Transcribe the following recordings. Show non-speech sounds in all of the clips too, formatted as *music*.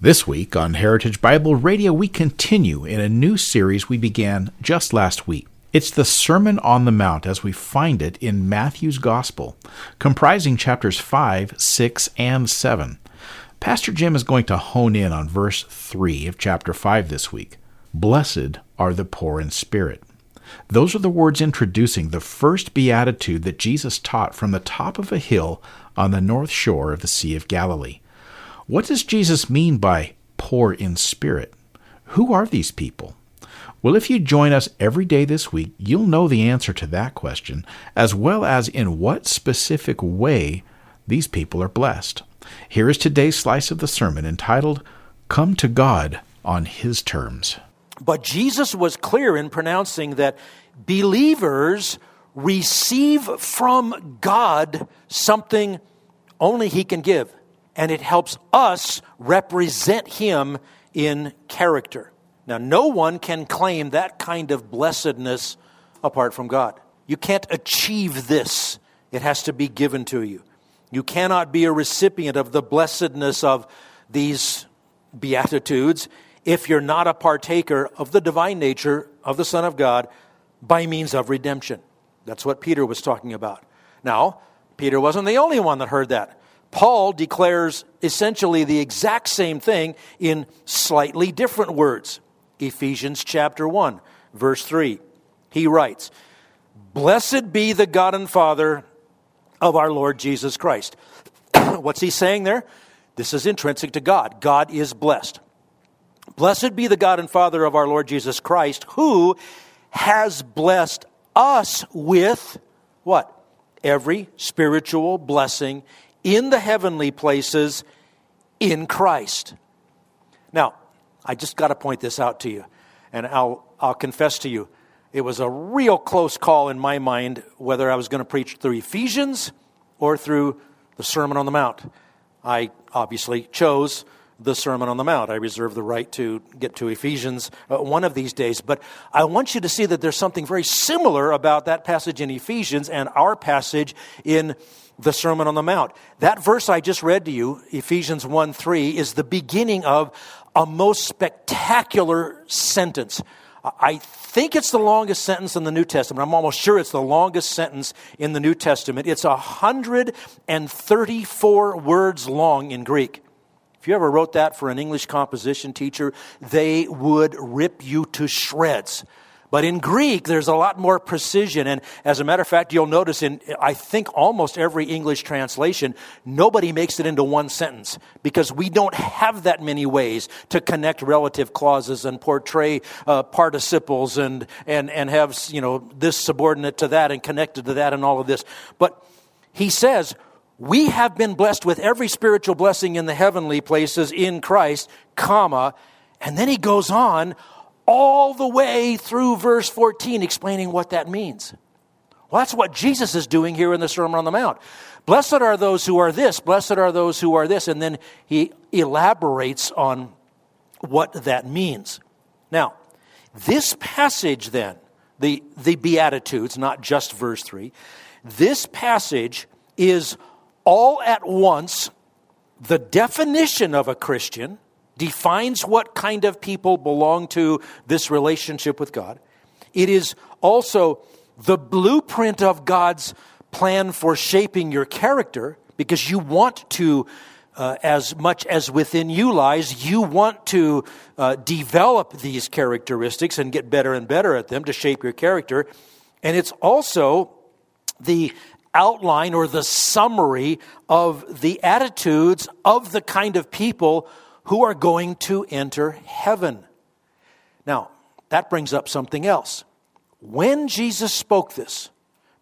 This week on Heritage Bible Radio, we continue in a new series we began just last week. It's the Sermon on the Mount as we find it in Matthew's Gospel, comprising chapters 5, 6, and 7. Pastor Jim is going to hone in on verse 3 of chapter 5 this week. Blessed are the poor in spirit. Those are the words introducing the first beatitude that Jesus taught from the top of a hill on the north shore of the Sea of Galilee. What does Jesus mean by poor in spirit? Who are these people? Well, if you join us every day this week, you'll know the answer to that question, as well as in what specific way these people are blessed. Here is today's slice of the sermon entitled, Come to God on His Terms. But Jesus was clear in pronouncing that believers receive from God something only He can give and it helps us represent Him in character. Now, no one can claim that kind of blessedness apart from God. You can't achieve this, it has to be given to you. You cannot be a recipient of the blessedness of these Beatitudes if you're not a partaker of the divine nature of the Son of God by means of redemption. That's what Peter was talking about. Now, Peter wasn't the only one that heard that. Paul declares essentially the exact same thing in slightly different words. Ephesians chapter 1, verse 3. He writes, Blessed be the God and Father of our Lord Jesus Christ. *coughs* What's he saying there? This is intrinsic to God. God is blessed. Blessed be the God and Father of our Lord Jesus Christ, who has blessed us with what? Every spiritual blessing in the heavenly places in Christ. Now, I just got to point this out to you, and I'll, I'll confess to you, it was a real close call in my mind whether I was going to preach through Ephesians or through the Sermon on the Mount. I obviously chose the Sermon on the Mount. I reserve the right to get to Ephesians uh, one of these days. But I want you to see that there's something very similar about that passage in Ephesians and our passage in the Sermon on the Mount. That verse I just read to you, Ephesians 1 3, is the beginning of a most spectacular sentence. I think it's the longest sentence in the New Testament. I'm almost sure it's the longest sentence in the New Testament. It's 134 words long in Greek. If you ever wrote that for an English composition teacher, they would rip you to shreds. But in Greek, there's a lot more precision. And as a matter of fact, you'll notice in, I think, almost every English translation, nobody makes it into one sentence because we don't have that many ways to connect relative clauses and portray uh, participles and, and, and have, you know, this subordinate to that and connected to that and all of this. But he says, we have been blessed with every spiritual blessing in the heavenly places in Christ, comma, and then he goes on all the way through verse 14 explaining what that means. Well, that's what Jesus is doing here in the Sermon on the Mount. Blessed are those who are this, blessed are those who are this, and then he elaborates on what that means. Now, this passage then, the, the Beatitudes, not just verse 3, this passage is all at once the definition of a Christian, defines what kind of people belong to this relationship with God. It is also the blueprint of God's plan for shaping your character because you want to, uh, as much as within you lies, you want to uh, develop these characteristics and get better and better at them to shape your character. And it's also the outline or the summary of the attitudes of the kind of people who are going to enter heaven. Now, that brings up something else. When Jesus spoke this,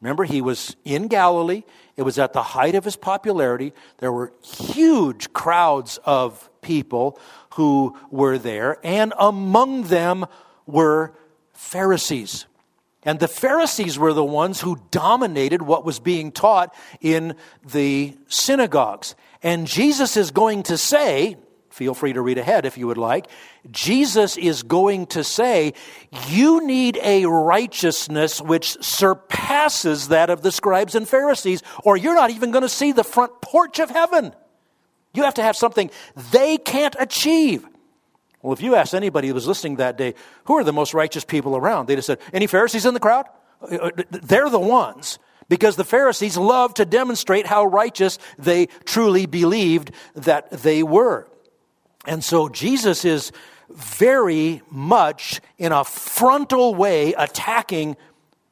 remember he was in Galilee, it was at the height of his popularity. There were huge crowds of people who were there, and among them were Pharisees. And the Pharisees were the ones who dominated what was being taught in the synagogues. And Jesus is going to say, feel free to read ahead if you would like, Jesus is going to say, You need a righteousness which surpasses that of the scribes and Pharisees, or you're not even going to see the front porch of heaven. You have to have something they can't achieve. Well, if you ask anybody who was listening that day, who are the most righteous people around? They'd have said, Any Pharisees in the crowd? Uh, uh, they're the ones. Because the Pharisees loved to demonstrate how righteous they truly believed that they were. And so Jesus is very much in a frontal way attacking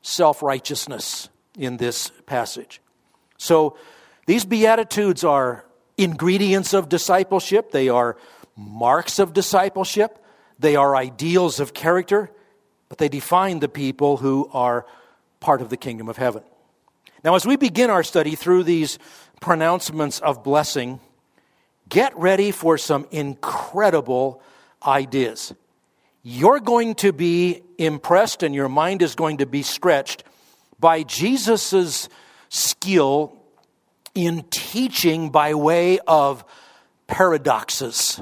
self righteousness in this passage. So these Beatitudes are ingredients of discipleship, they are marks of discipleship, they are ideals of character, but they define the people who are part of the kingdom of heaven. Now, as we begin our study through these pronouncements of blessing, get ready for some incredible ideas. You're going to be impressed and your mind is going to be stretched by Jesus' skill in teaching by way of paradoxes.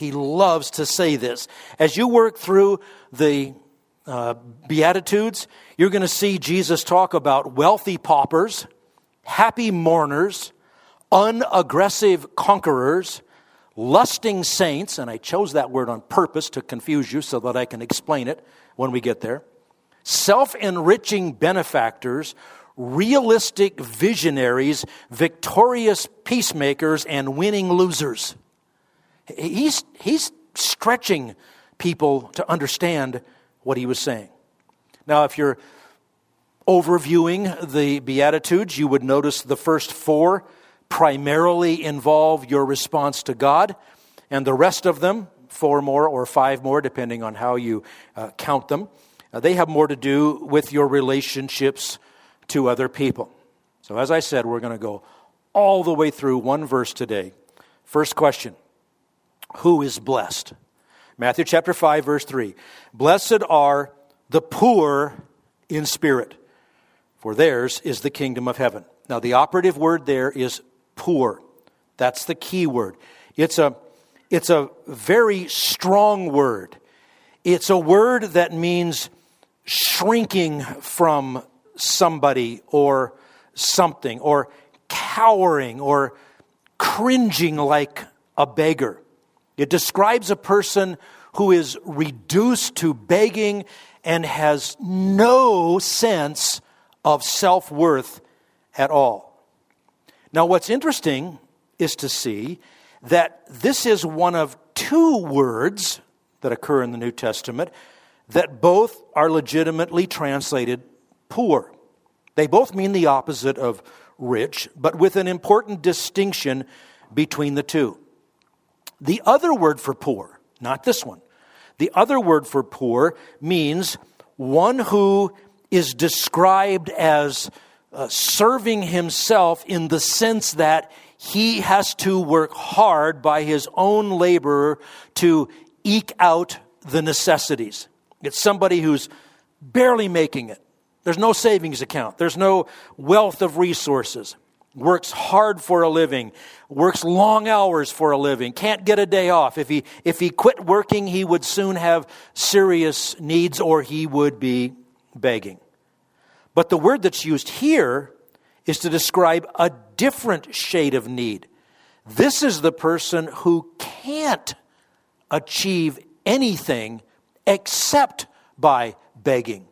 He loves to say this. As you work through the uh, Beatitudes, you're going to see Jesus talk about wealthy paupers, happy mourners, unaggressive conquerors, lusting saints, and I chose that word on purpose to confuse you so that I can explain it when we get there, self enriching benefactors, realistic visionaries, victorious peacemakers, and winning losers. He's, he's stretching people to understand what he was saying. Now, if you're overviewing the Beatitudes, you would notice the first four primarily involve your response to God, and the rest of them, four more or five more, depending on how you uh, count them, uh, they have more to do with your relationships to other people. So, as I said, we're going to go all the way through one verse today. First question who is blessed? Matthew chapter 5, verse 3. Blessed are the poor in spirit, for theirs is the kingdom of heaven. Now, the operative word there is poor. That's the key word. It's a, it's a very strong word. It's a word that means shrinking from somebody or something, or cowering or cringing like a beggar. It describes a person who is reduced to begging and has no sense of self worth at all. Now, what's interesting is to see that this is one of two words that occur in the New Testament that both are legitimately translated poor. They both mean the opposite of rich, but with an important distinction between the two. The other word for poor, not this one, the other word for poor means one who is described as uh, serving himself in the sense that he has to work hard by his own labor to eke out the necessities. It's somebody who's barely making it. There's no savings account, there's no wealth of resources works hard for a living, works long hours for a living, can't get a day off. If he, if he quit working, he would soon have serious needs or he would be begging. But the word that's used here is to describe a different shade of need. This is the person who can't achieve anything except by begging.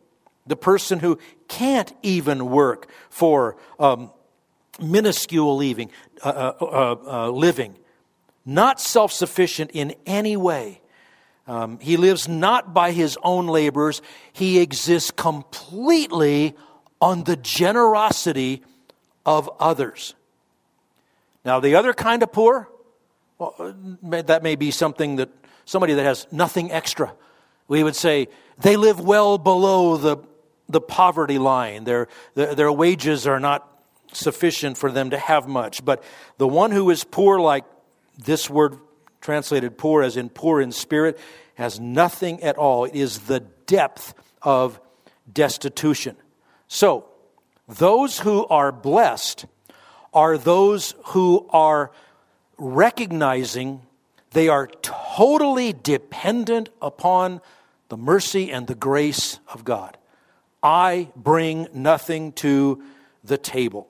The person who can't even work for um, minuscule living, uh, uh, uh, uh, living, not self sufficient in any way. Um, he lives not by his own labors, he exists completely on the generosity of others. Now, the other kind of poor, well, uh, that may be something that somebody that has nothing extra. We would say they live well below the, the poverty line. Their, their, their wages are not sufficient for them to have much. But the one who is poor, like this word translated poor as in poor in spirit, has nothing at all. It is the depth of destitution. So, those who are blessed are those who are recognizing they are totally dependent upon the mercy and the grace of God. I bring nothing to the table.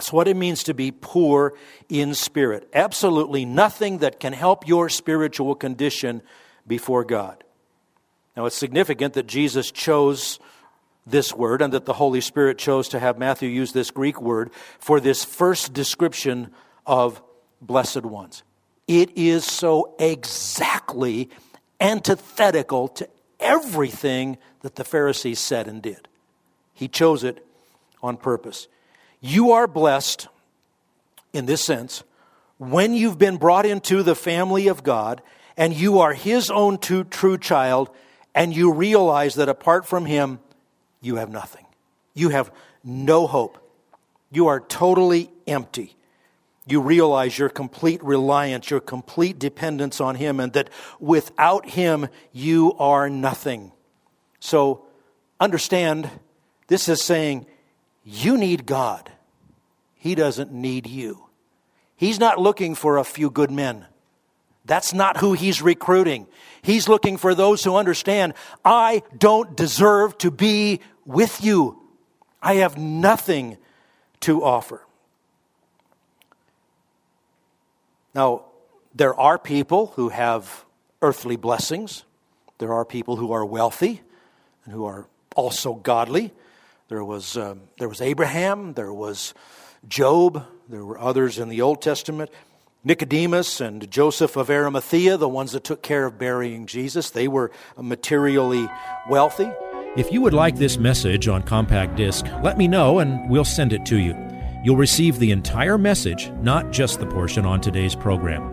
That's what it means to be poor in spirit. Absolutely nothing that can help your spiritual condition before God. Now, it's significant that Jesus chose this word and that the Holy Spirit chose to have Matthew use this Greek word for this first description of blessed ones. It is so exactly antithetical to everything that the Pharisees said and did. He chose it on purpose. You are blessed in this sense when you've been brought into the family of God and you are His own true child and you realize that apart from Him, you have nothing. You have no hope. You are totally empty you realize your complete reliance, your complete dependence on Him, and that without Him, you are nothing. So understand this is saying you need God. He doesn't need you. He's not looking for a few good men. That's not who he's recruiting. He's looking for those who understand I don't deserve to be with you. I have nothing to offer. Now, there are people who have earthly blessings. There are people who are wealthy and who are also godly. There was, um, there was Abraham, there was Job, there were others in the Old Testament. Nicodemus and Joseph of Arimathea, the ones that took care of burying Jesus, they were materially wealthy. If you would like this message on compact disc, let me know and we'll send it to you. You'll receive the entire message, not just the portion on today's program.